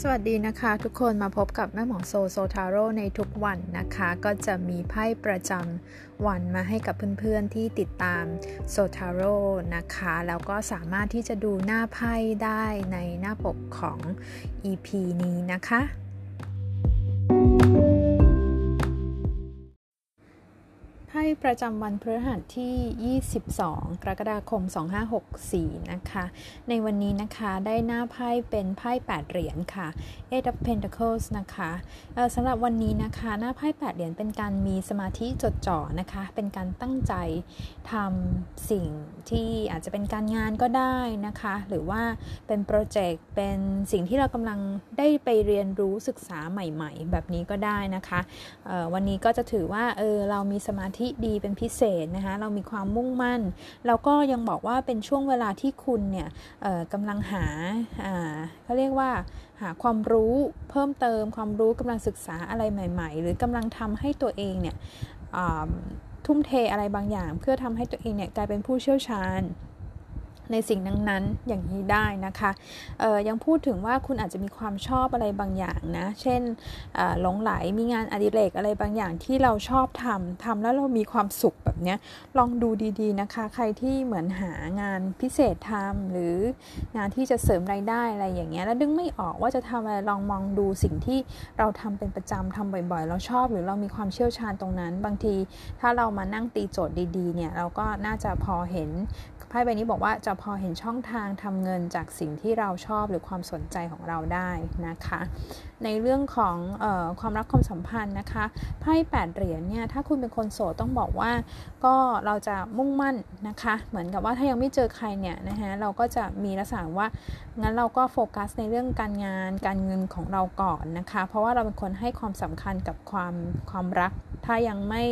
สวัสดีนะคะทุกคนมาพบกับแม่หมอโซโซทาโร่ในทุกวันนะคะ ก็จะมีไพ่ประจำวันมาให้กับเพื่อนๆที่ติดตามโซทาโร่นะคะ แล้วก็สามารถที่จะดูหน้าไพ่ได้ในหน้าปกของ EP นี้นะคะ ไพ่ประจำวันพฤหัสที่ 22 กรกฎาคม 2564 นะคะ ในวันนี้นะคะได้หน้าไพ่เป็นไพ่ 8 เหรียญค่ะ Eight of Pentacles นะคะสำหรับวันนี้นะคะหน้าไพ่ 8 เหรียญเป็นการมีสมาธิจดจ่อนะคะ เป็นการตั้งใจทำสิ่งที่อาจจะเป็นการงานก็ได้นะคะ หรือว่าเป็นโปรเจกต์ เป็นสิ่งที่เรากำลังได้ไปเรียนรู้ศึกษาใหม่ ๆ แบบนี้ก็ได้นะคะ วันนี้ก็จะถือว่าเออเรามีสมาธิที่ดีเป็นพิเศษนะคะเรามีความมุ่งมั่น แล้วก็ยังบอกว่าเป็นช่วงเวลาที่คุณเนี่ยกำลังหาเขาเรียกว่าหาความรู้เพิ่มเติมความรู้กำลังศึกษาอะไรใหม่ ๆ หรือกำลังทำให้ตัวเองเนี่ยทุ่มเทอะไรบางอย่าง เพื่อทำให้ตัวเองเนี่ยกลายเป็นผู้เชี่ยวชาญ ในสิ่งนั้นๆ อย่างนี้ได้นะคะยังพูดถึงว่าคุณอาจจะมีความชอบอะไรบางอย่างนะ เช่นหลงไหลมีงานอดิเรกอะไรบางอย่างที่เราชอบทำทำแล้วเรามีความสุขแบบนี้ลองดูดีๆนะคะ ใครที่เหมือนหางานพิเศษทำหรืองานที่จะเสริมรายได้อะไรอย่างเงี้ยแล้วดึงไม่ออกว่าจะทำอะไรลองมองดูสิ่งที่เราทำเป็นประจำทำบ่อยๆ เราชอบหรือเรามีความเชี่ยวชาญตรงนั้น บางทีถ้าเรามานั่งตีโจทย์ดีๆเนี่ยเราก็น่าจะพอเห็นไพ่ใบนี้บอกว่าจะพอเห็นช่องทางทำเงินจากสิ่งที่เราชอบหรือความสนใจของเราได้นะคะ ในเรื่องของออความรักความสัมพันธ์นะคะไพ่แปดเหรียญเนี่ยถ้าคุณเป็นคนโสดต้องบอกว่า ก็เราจะมุ่งมั่นนะคะ เหมือนกับว่าถ้ายังไม่เจอใครเนี่ยนะคะเราก็จะมีลักษณะว่างั้นเราก็โฟกัสในเรื่องการงานการเงินของเราก่อนนะคะ เพราะว่าเราเป็นคนให้ความสำคัญกับความความรัก ถ้ายังไม่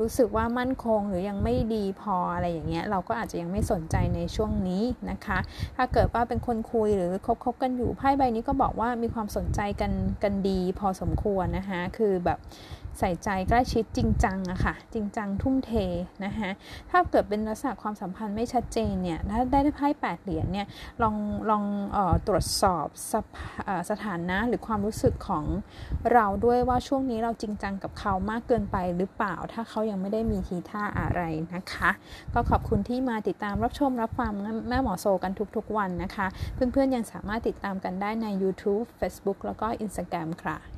รู้สึกว่ามั่นคงหรือยังไม่ดีพออะไรอย่างเงี้ยเราก็อาจจะยังไม่สนใจในช่วงนี้นะคะ ถ้าเกิดว่าเป็นคนคุยหรือคบๆกันอยู่ไพ่ใบนี้ก็บอกว่ามีความสนใจกันกันดีพอสมควรนะคะคือแบบใส่ใจใกล้ชิดจริงจังอะค่ะ จริงจังทุ่มเทนะคะถ้าเกิดเป็นลักษณะความสัมพันธ์ไม่ชัดเจนเนี่ยถ้าได้ไพ่แปดเหรียญเนี่ยลองลองออตรวจสอบสสถานะหรือความรู้สึกของเราด้วยว่าช่วงนี้เราจริงจังกับเขามากเกินไปหรือเปล่า ถ้าเขายังไม่ได้มีทีท่าอะไรนะคะ ก็ขอบคุณที่มาติดตามรับชมรับฟังแม่หมอโซกันทุกๆวันนะคะ เพื่อนๆยังสามารถติดตามกันได้ใน YouTube Facebook แล้วก็ Instagram ค่ะ